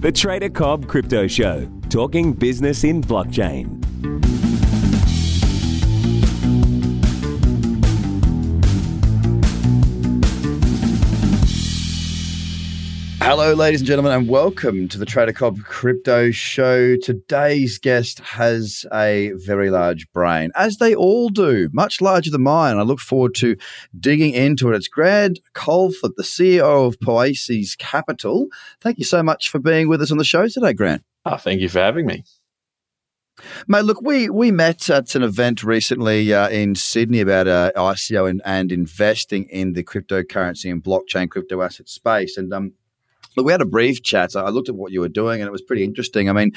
The Trader Cobb Crypto Show, talking business in blockchain. Hello, ladies and gentlemen, and welcome to the Trader Cobb Crypto Show. Today's guest has a very large brain, as they all do, much larger than mine. I look forward to digging into it. It's Grant Colthup, the CEO of Poiesis Capital. Thank you so much for being with us on the show today, Grant. Oh, thank you for having me. Mate, look, we we met at an event recently uh, in Sydney about uh, ICO and, and investing in the cryptocurrency and blockchain crypto asset space. And um, Look, we had a brief chat. I looked at what you were doing, and it was pretty interesting. I mean,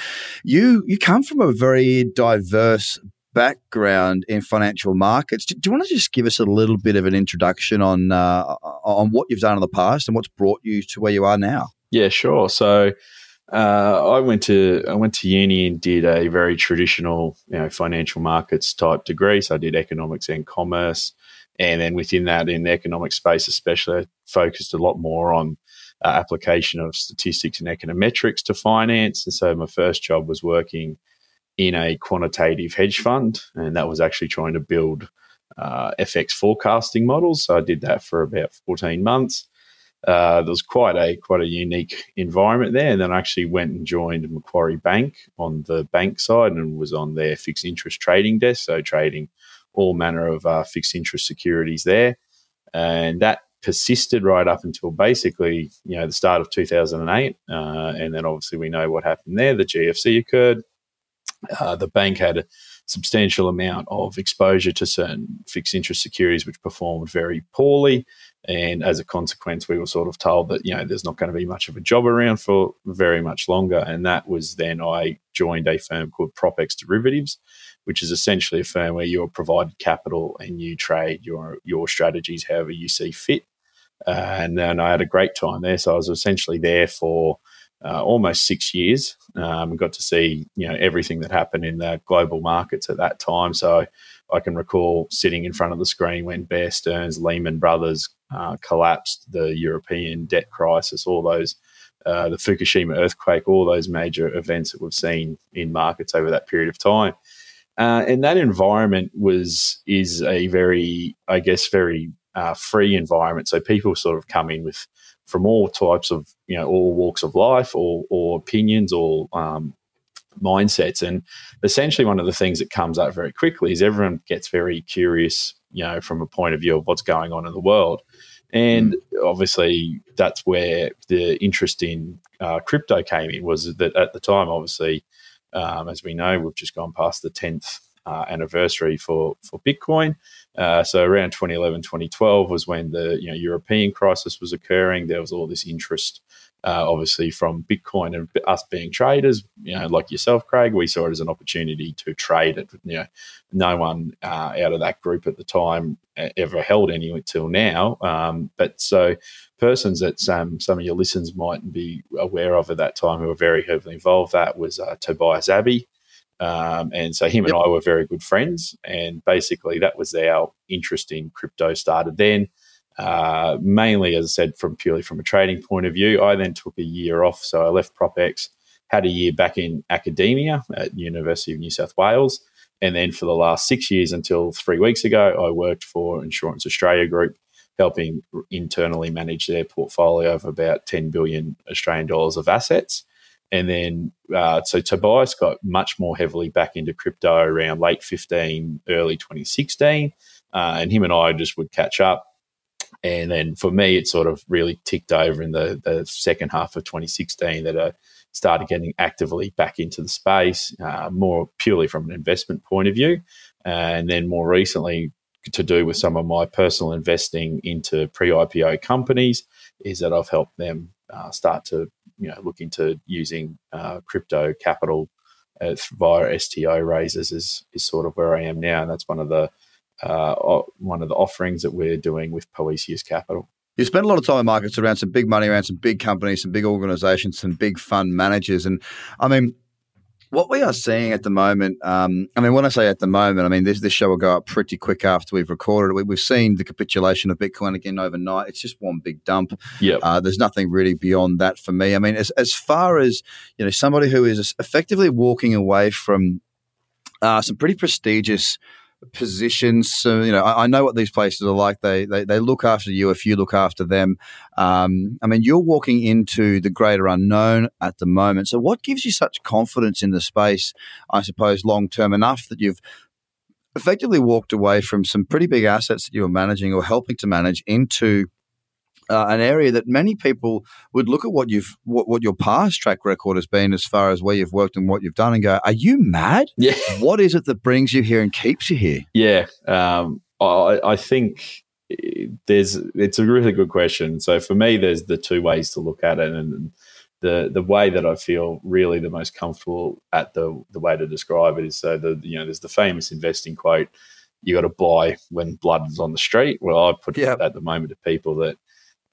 you you come from a very diverse background in financial markets. Do, do you want to just give us a little bit of an introduction on uh, on what you've done in the past and what's brought you to where you are now? Yeah, sure. So. Uh, I went to I went to uni and did a very traditional, you know, financial markets type degree. So I did economics and commerce, and then within that, in the economic space, especially, I focused a lot more on uh, application of statistics and econometrics to finance. And so my first job was working in a quantitative hedge fund, and that was actually trying to build uh, FX forecasting models. So I did that for about 14 months. Uh, there was quite a quite a unique environment there, and then I actually went and joined Macquarie Bank on the bank side and was on their fixed interest trading desk, so trading all manner of uh, fixed interest securities there, and that persisted right up until basically you know the start of 2008 uh, and then obviously we know what happened there. The gfc occurred. Uh, the bank had a substantial amount of exposure to certain fixed interest securities which performed very poorly. And as a consequence we were sort of told that you know there's not going to be much of a job around for very much longer. And that was then i joined a firm called propex derivatives which is essentially a firm where you're provided capital and you trade your your strategies however you see fit and then I had a great time there. So I was essentially there for uh, almost six years. Um, got to see you know everything that happened in the global markets at that time. So I can recall sitting in front of the screen when Bear Stearns, Lehman Brothers uh, collapsed, the European debt crisis, all those. Uh, the Fukushima earthquake, all those major events that we've seen in markets over that period of time, uh, and that environment was is a very, I guess, very uh, free environment. So people sort of come in with from all types of you know all walks of life, or or opinions, or um, mindsets. And essentially, one of the things that comes up very quickly is everyone gets very curious, you know, from a point of view of what's going on in the world. And mm. obviously, that's where the interest in uh, crypto came in. Was that at the time, obviously, um, as we know, we've just gone past the tenth uh, anniversary for for Bitcoin. Uh, so around 2011, 2012 was when the you know European crisis was occurring. There was all this interest, uh, obviously from Bitcoin and us being traders. You know, like yourself, Craig, we saw it as an opportunity to trade it. You know, no one uh, out of that group at the time uh, ever held any until now. Um, but so persons that some of your listeners might be aware of at that time who were very heavily involved. That was uh, Tobias Abbey. Um, and so him yep. and I were very good friends. And basically, that was our interest in crypto started then. Uh, mainly, as I said, from purely from a trading point of view. I then took a year off, so I left Propex, had a year back in academia at University of New South Wales, and then for the last six years until three weeks ago, I worked for Insurance Australia Group, helping internally manage their portfolio of about 10 billion Australian dollars of assets. And then, uh, so Tobias got much more heavily back into crypto around late 15, early 2016. Uh, and him and I just would catch up. And then for me, it sort of really ticked over in the, the second half of 2016 that I started getting actively back into the space, uh, more purely from an investment point of view. and then more recently, to do with some of my personal investing into pre IPO companies, is that I've helped them uh, start to you know look into using uh, crypto capital uh, via STO raises is is sort of where I am now, and that's one of the uh, one of the offerings that we're doing with Poiesis Capital. You spend a lot of time in markets around some big money, around some big companies, some big organizations, some big fund managers. And I mean, what we are seeing at the moment, um, I mean, when I say at the moment, I mean this this show will go up pretty quick after we've recorded it. We, have seen the capitulation of Bitcoin again overnight. It's just one big dump. Yeah, uh, there's nothing really beyond that for me. I mean, as as far as you know, somebody who is effectively walking away from uh, some pretty prestigious positions. So, you know, I, I, know what these places are like. They, they they look after you if you look after them. Um, I mean, you're walking into the greater unknown at the moment. So, what gives you such confidence in the space? I suppose long term enough that you've effectively walked away from some pretty big assets that you were managing or helping to manage into uh, an area that many people would look at what you've what, what your past track record has been as far as where you've worked and what you've done and go, are you mad? Yeah. What is it that brings you here and keeps you here? Yeah. Um, I, I think there's it's a really good question. So for me, there's the two ways to look at it, and the the way that I feel really the most comfortable at the the way to describe it is so the you know there's the famous investing quote. You got to buy when blood is on the street. Well, I put yep. it at the moment to people that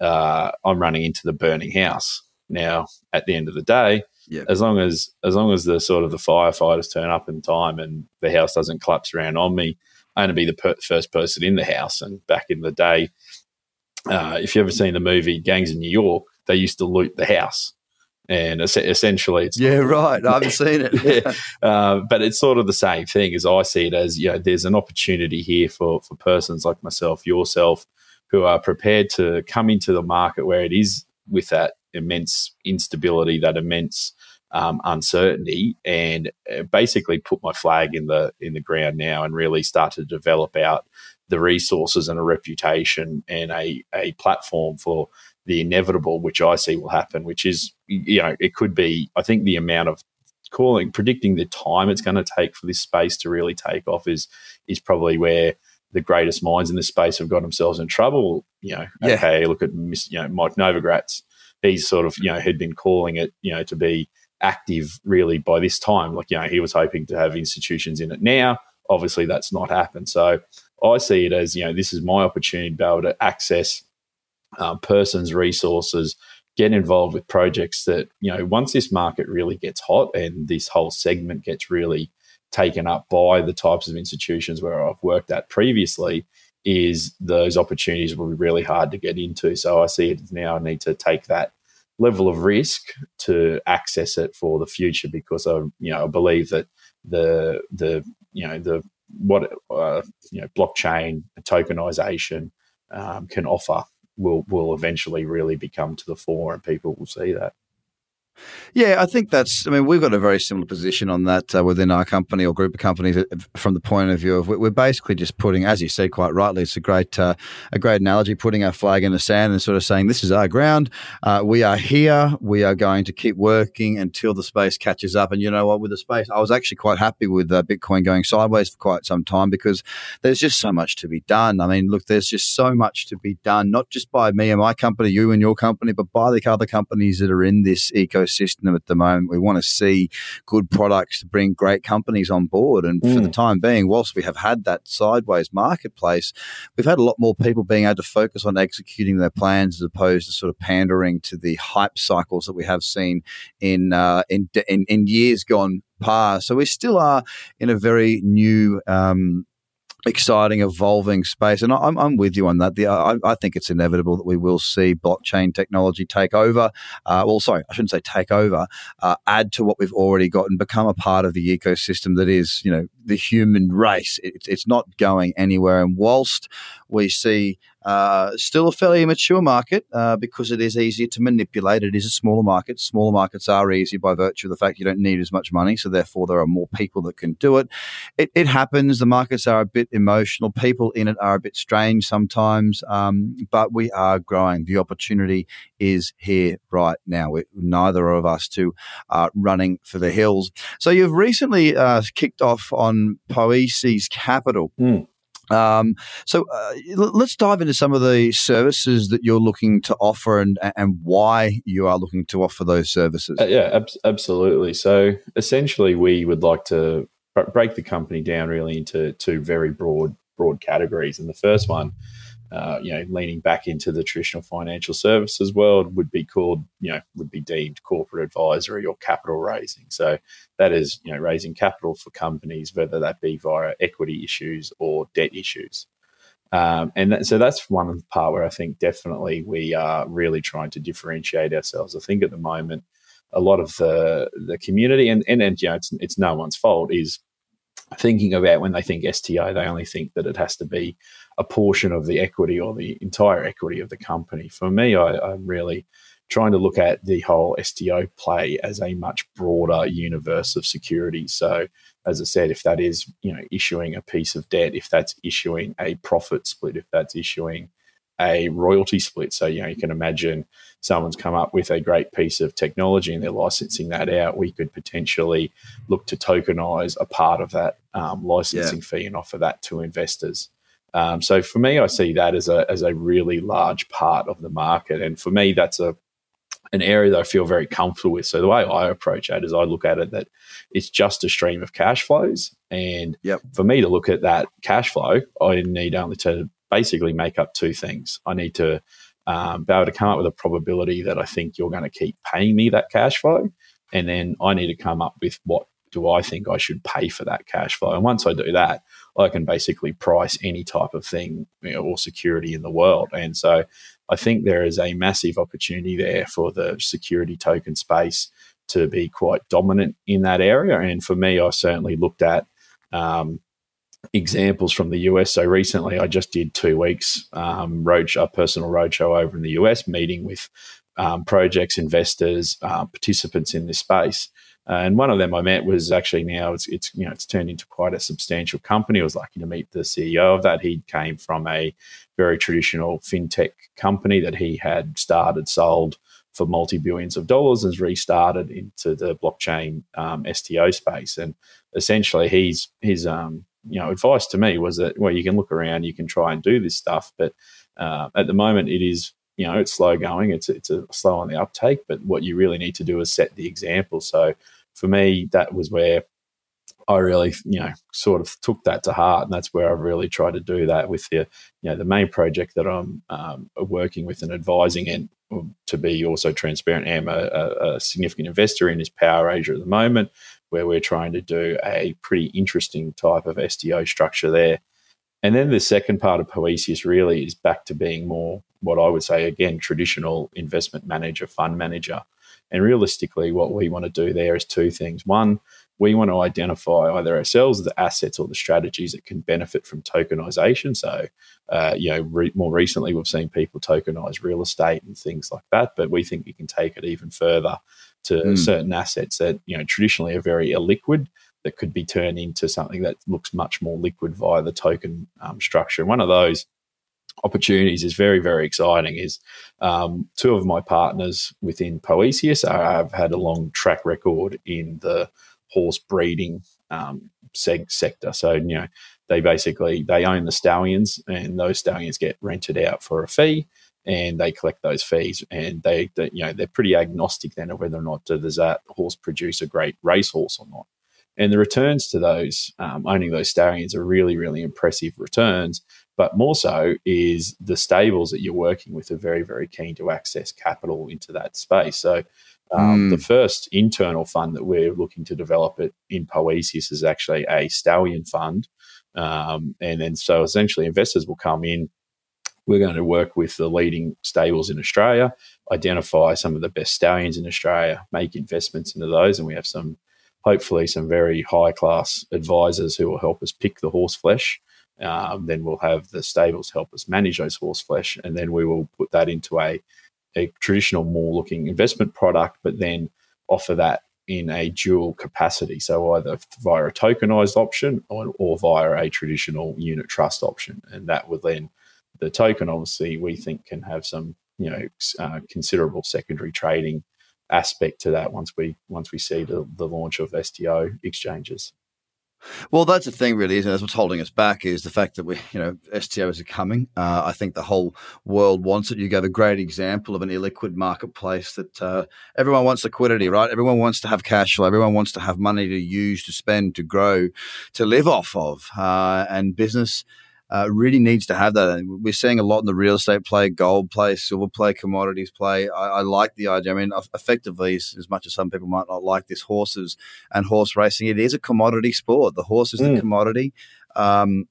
uh, I'm running into the burning house. Now, at the end of the day, yep. as long as as long as the sort of the firefighters turn up in time and the house doesn't collapse around on me, I'm going to be the per- first person in the house. And back in the day, uh, if you ever seen the movie Gangs of New York, they used to loot the house. And essentially, it's yeah, right. I haven't seen it. yeah. Uh, but it's sort of the same thing as I see it as you know. There's an opportunity here for for persons like myself, yourself, who are prepared to come into the market where it is with that immense instability, that immense um, uncertainty, and uh, basically put my flag in the in the ground now and really start to develop out the resources and a reputation and a, a platform for the inevitable, which I see will happen, which is, you know, it could be, I think the amount of calling, predicting the time it's going to take for this space to really take off is, is probably where the greatest minds in this space have got themselves in trouble. You know, yeah. okay, look at you know Mike Novogratz. He's sort of you know had been calling it you know to be active really by this time. Like you know he was hoping to have institutions in it now. Obviously, that's not happened. So I see it as you know this is my opportunity to be able to access uh, persons' resources, get involved with projects that you know once this market really gets hot and this whole segment gets really taken up by the types of institutions where I've worked at previously, is those opportunities will be really hard to get into. So I see it now I need to take that level of risk to access it for the future because I you know I believe that the the you know the what uh, you know blockchain tokenization um, can offer will will eventually really become to the fore and people will see that. Yeah, I think that's. I mean, we've got a very similar position on that uh, within our company or group of companies. Uh, from the point of view of we're basically just putting, as you said quite rightly, it's a great uh, a great analogy, putting our flag in the sand and sort of saying this is our ground. Uh, we are here. We are going to keep working until the space catches up. And you know what? With the space, I was actually quite happy with uh, Bitcoin going sideways for quite some time because there's just so much to be done. I mean, look, there's just so much to be done, not just by me and my company, you and your company, but by the other companies that are in this ecosystem ecosystem at the moment. We want to see good products to bring great companies on board. And mm. for the mm. time being, whilst we have had that sideways marketplace, we've had a lot more people being able to focus on executing their plans as opposed to sort of pandering to the hype cycles that we have seen in uh, in, in, in years gone past. So we still are in a very new um, exciting, evolving space. And I'm, I'm with you on that. The, I, I, think it's inevitable that we will see blockchain technology take over. Uh, well, sorry, I shouldn't say take over, uh, add to what we've already got and become a part of the ecosystem that is, you know, the human race. It, it's not going anywhere. And whilst we see uh, still a fairly immature market uh, because it is easier to manipulate. It is a smaller market. Smaller markets are easier by virtue of the fact you don't need as much money, so therefore there are more people that can do it. It, it happens. The markets are a bit emotional. People in it are a bit strange sometimes, um, but we are growing. The opportunity is here right now. We, neither of us two are running for the hills. So you've recently uh, kicked off on Poiesis Capital. Mm. Um, so uh, let's dive into some of the services that you're looking to offer and, and why you are looking to offer those services. Uh, yeah, ab- absolutely. So essentially, we would like to break the company down really into two very broad broad categories. And the first one uh, you know, leaning back into the traditional financial services world would be called, you know, would be deemed corporate advisory or capital raising. So that is, you know, raising capital for companies, whether that be via equity issues or debt issues. Um, and that, so that's one of the part where I think definitely we are really trying to differentiate ourselves. I think at the moment, a lot of the the community and and, and you know, it's, it's no one's fault is thinking about when they think STO, they only think that it has to be a portion of the equity or the entire equity of the company. For me, I, am really trying to look at the whole STO play as a much broader universe of security. So, as I said, if that is you know issuing a piece of debt, if that's issuing a profit split, if that's issuing a royalty split. So, you know, you can imagine someone's come up with a great piece of technology and they're licensing that out. We could potentially look to tokenize a part of that um, licensing yeah. fee and offer that to investors. Um, so for me, I see that as a as a really large part of the market, and for me, that's a an area that I feel very comfortable with. So the way I approach it is I look at it that it's just a stream of cash flows, and yep. for me to look at that cash flow, I need only to basically make up two things. I need to um, be able to come up with a probability that I think you're going to keep paying me that cash flow. And then I need to come up with what do I think I should pay for that cash flow. And once I do that, I can basically price any type of thing you know, or security in the world. And so I think there is a massive opportunity there for the security token space to be quite dominant in that area. And for me, I certainly looked at um, examples from the US. So recently, I just did two weeks um, road a personal roadshow over in the US, meeting with um, projects, investors, uh, participants in this space. And one of them I met was actually now it's, it's you know it's turned into quite a substantial company. I was lucky to meet the CEO of that. He came from a very traditional fintech company that he had started, sold for multi billions of dollars, and has restarted into the blockchain um, STO space. And essentially, he's his um, you know advice to me was that well you can look around you can try and do this stuff but uh, at the moment it is you know it's slow going it's it's a slow on the uptake but what you really need to do is set the example. So for me that was where I really, you know, sort of took that to heart, and that's where I've really tried to do that with the, you know, the main project that I'm um, working with and advising, and to be also transparent, am a, a, a significant investor in is Power Asia at the moment where we're trying to do a pretty interesting type of STO structure there. And then the second part of Poiesis really is back to being more what I would say again traditional investment manager, fund manager. And realistically, what we want to do there is two things. One, we want to identify either ourselves the assets or the strategies that can benefit from tokenization. So, uh, you know, re- more recently we've seen people tokenize real estate and things like that, but we think we can take it even further to mm. certain assets that you know traditionally are very illiquid that could be turned into something that looks much more liquid via the token um, structure. And one of those opportunities is very very exciting. Is um, two of my partners within Poiesis have had a long track record in the horse breeding um, seg- sector. So you know they basically they own the stallions, and those stallions get rented out for a fee and they collect those fees. And they, they, you know, they're pretty agnostic then of whether or not does that horse produce a great racehorse or not. And the returns to those um, owning those stallions are really, really impressive returns. But more so is the stables that you're working with are very, very keen to access capital into that space. So um, mm. the first internal fund that we're looking to develop it in Poiesis is actually a stallion fund. Um, and then so essentially investors will come in we're going to work with the leading stables in Australia, identify some of the best stallions in Australia, make investments into those, and we have some, hopefully, some very high class advisors who will help us pick the horse flesh. Um, then we'll have the stables help us manage those horse flesh, and then we will put that into a a traditional, more looking investment product, but then offer that in a dual capacity. So either via a tokenized option or, or via a traditional unit trust option, and that would then the token, obviously, we think can have some you know uh, considerable secondary trading aspect to that once we once we see the, the launch of STO exchanges. Well, that's the thing, really, isn't it? That's what's holding us back is the fact that we, you know, STOs are coming. Uh, I think the whole world wants it. You gave a great example of an illiquid marketplace that uh, everyone wants liquidity, right? Everyone wants to have cash flow. Everyone wants to have money to use, to spend, to grow, to live off of. Uh, and business uh, really needs to have that. And we're seeing a lot in the real estate play, gold play, silver play, commodities play. I, I like the idea. I mean, effectively, as much as some people might not like this, horses and horse racing, it is a commodity sport. The horse is mm. the commodity. Um,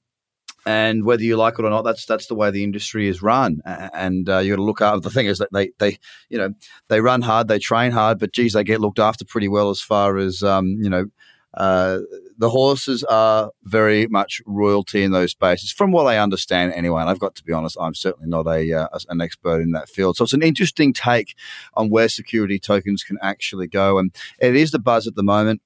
and whether you like it or not, that's that's the way the industry is run. And uh, you got to look after. The thing is that they they you know they run hard, they train hard, but geez, they get looked after pretty well as far as um, you know. Uh, the horses are very much royalty in those spaces, from what I understand anyway. And I've got to be honest, I'm certainly not a uh, an expert in that field. So it's an interesting take on where security tokens can actually go, and it is the buzz at the moment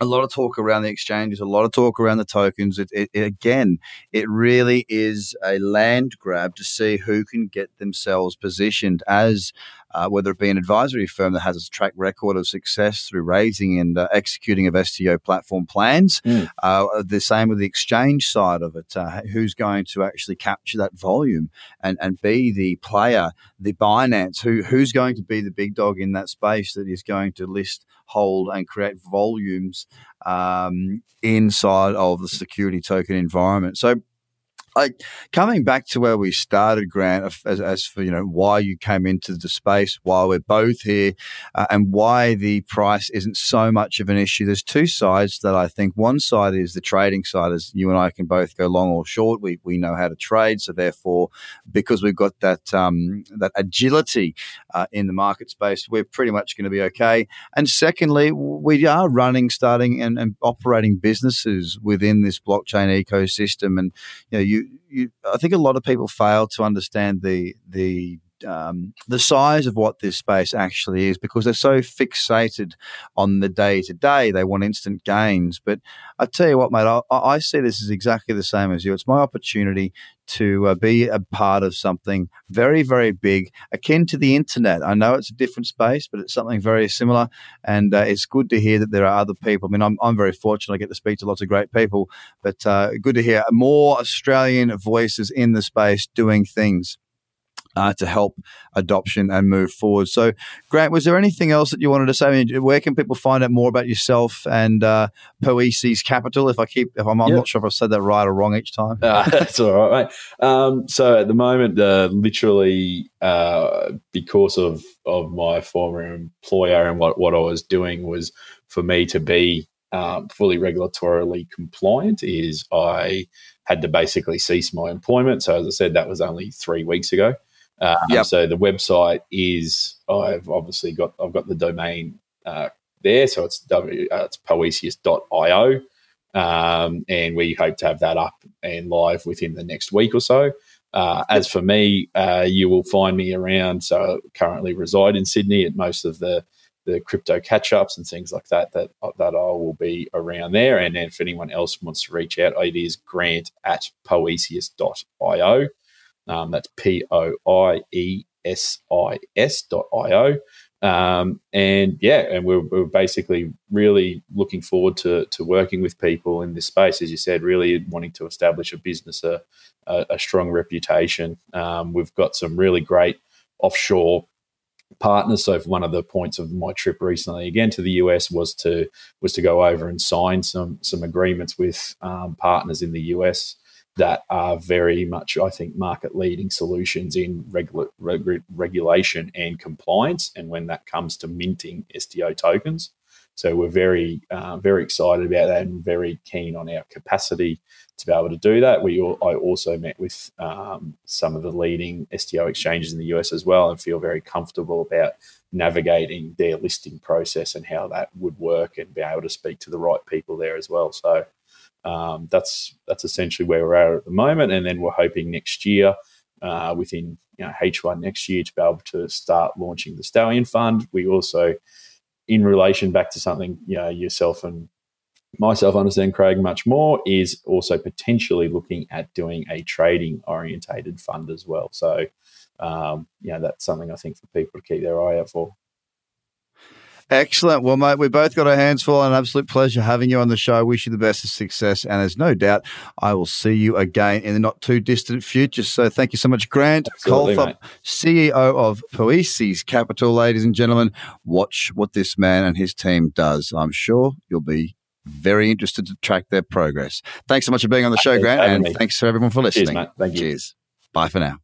a lot of talk around the exchanges, a lot of talk around the tokens. It, it, it, again, it really is a land grab to see who can get themselves positioned as uh, whether it be an advisory firm that has a track record of success through raising and uh, executing of STO platform plans. Mm. Uh, the same with the exchange side of it. Uh, who's going to actually capture that volume and, and be the player, the Binance? Who who's going to be the big dog in that space that is going to list, hold, and create volumes um, inside of the security token environment? So I, coming back to where we started, Grant, as, as, for you know why you came into the space, why we're both here, uh, and why the price isn't so much of an issue. There's two sides that I think. One side is the trading side, as you and I can both go long or short. We we know how to trade, so therefore, because we've got that um, that agility uh, in the market space, we're pretty much going to be okay. And secondly, we are running, starting, and, and operating businesses within this blockchain ecosystem, and you know you you, I think a lot of people fail to understand the the um, the size of what this space actually is because they're so fixated on the day to day. They want instant gains. But I tell you what, mate, I, I, see this as exactly the same as you. It's my opportunity to uh, be a part of something very, very big, akin to the internet. I know it's a different space, but it's something very similar. And uh, it's good to hear that there are other people. I mean, I'm, I'm very fortunate. I get to speak to lots of great people, but uh, good to hear more Australian voices in the space doing things uh, to help adoption and move forward. So, Grant, was there anything else that you wanted to say? I mean, where can people find out more about yourself and uh, Poiesis Capital? If I keep, if I'm, I'm yep. not sure if I've said that right or wrong each time. Uh, that's all right, mate. Um, so at the moment, uh, literally uh, because of of my former employer and what what I was doing was for me to be um, fully regulatorily compliant. Is I had to basically cease my employment. So as I said, that was only three weeks ago. Um, yep. So the website is I've obviously got I've got the domain uh, there, so it's w, uh, it's poiesis.io, um, and we hope to have that up and live within the next week or so. Uh, as for me, uh, you will find me around. So I currently reside in Sydney at most of the the crypto catch ups and things like that. That that I will be around there. And if anyone else wants to reach out, it is grant at poiesis.io. Um, that's P O I E S I S dot I O. Um, and yeah, and we're, we're, basically really looking forward to, to working with people in this space, as you said, really wanting to establish a business, a, a, a strong reputation. Um, we've got some really great offshore partners. So one of the points of my trip recently, again to the US, was to was to go over and sign some some agreements with um, partners in the US that are very much, I think, market leading solutions in regula- reg- regulation and compliance. And when that comes to minting STO tokens, so we're very, uh, very excited about that and very keen on our capacity to be able to do that. We all, I also met with um, some of the leading STO exchanges in the US as well, and feel very comfortable about navigating their listing process and how that would work, and be able to speak to the right people there as well. So um, that's that's essentially where we're at at the moment, and then we're hoping next year, uh, within you know, H1 next year, to be able to start launching the Stallion Fund. We also, in relation back to something you know yourself and myself understand Craig much more, is also potentially looking at doing a trading orientated fund as well. So, um, you know, that's something I think for people to keep their eye out for. Excellent. Well, mate, we both got our hands full. An absolute pleasure having you on the show. Wish you the best of success. And there's no doubt I will see you again in the not too distant future. So thank you so much, Grant Colthup, CEO of Poiesis Capital. Ladies and gentlemen, watch what this man and his team does. I'm sure you'll be Very interested to track their progress. Thanks so much for being on the show, Grant, and thanks for everyone for listening. Cheers, mate. Thank you. Cheers. Bye for now.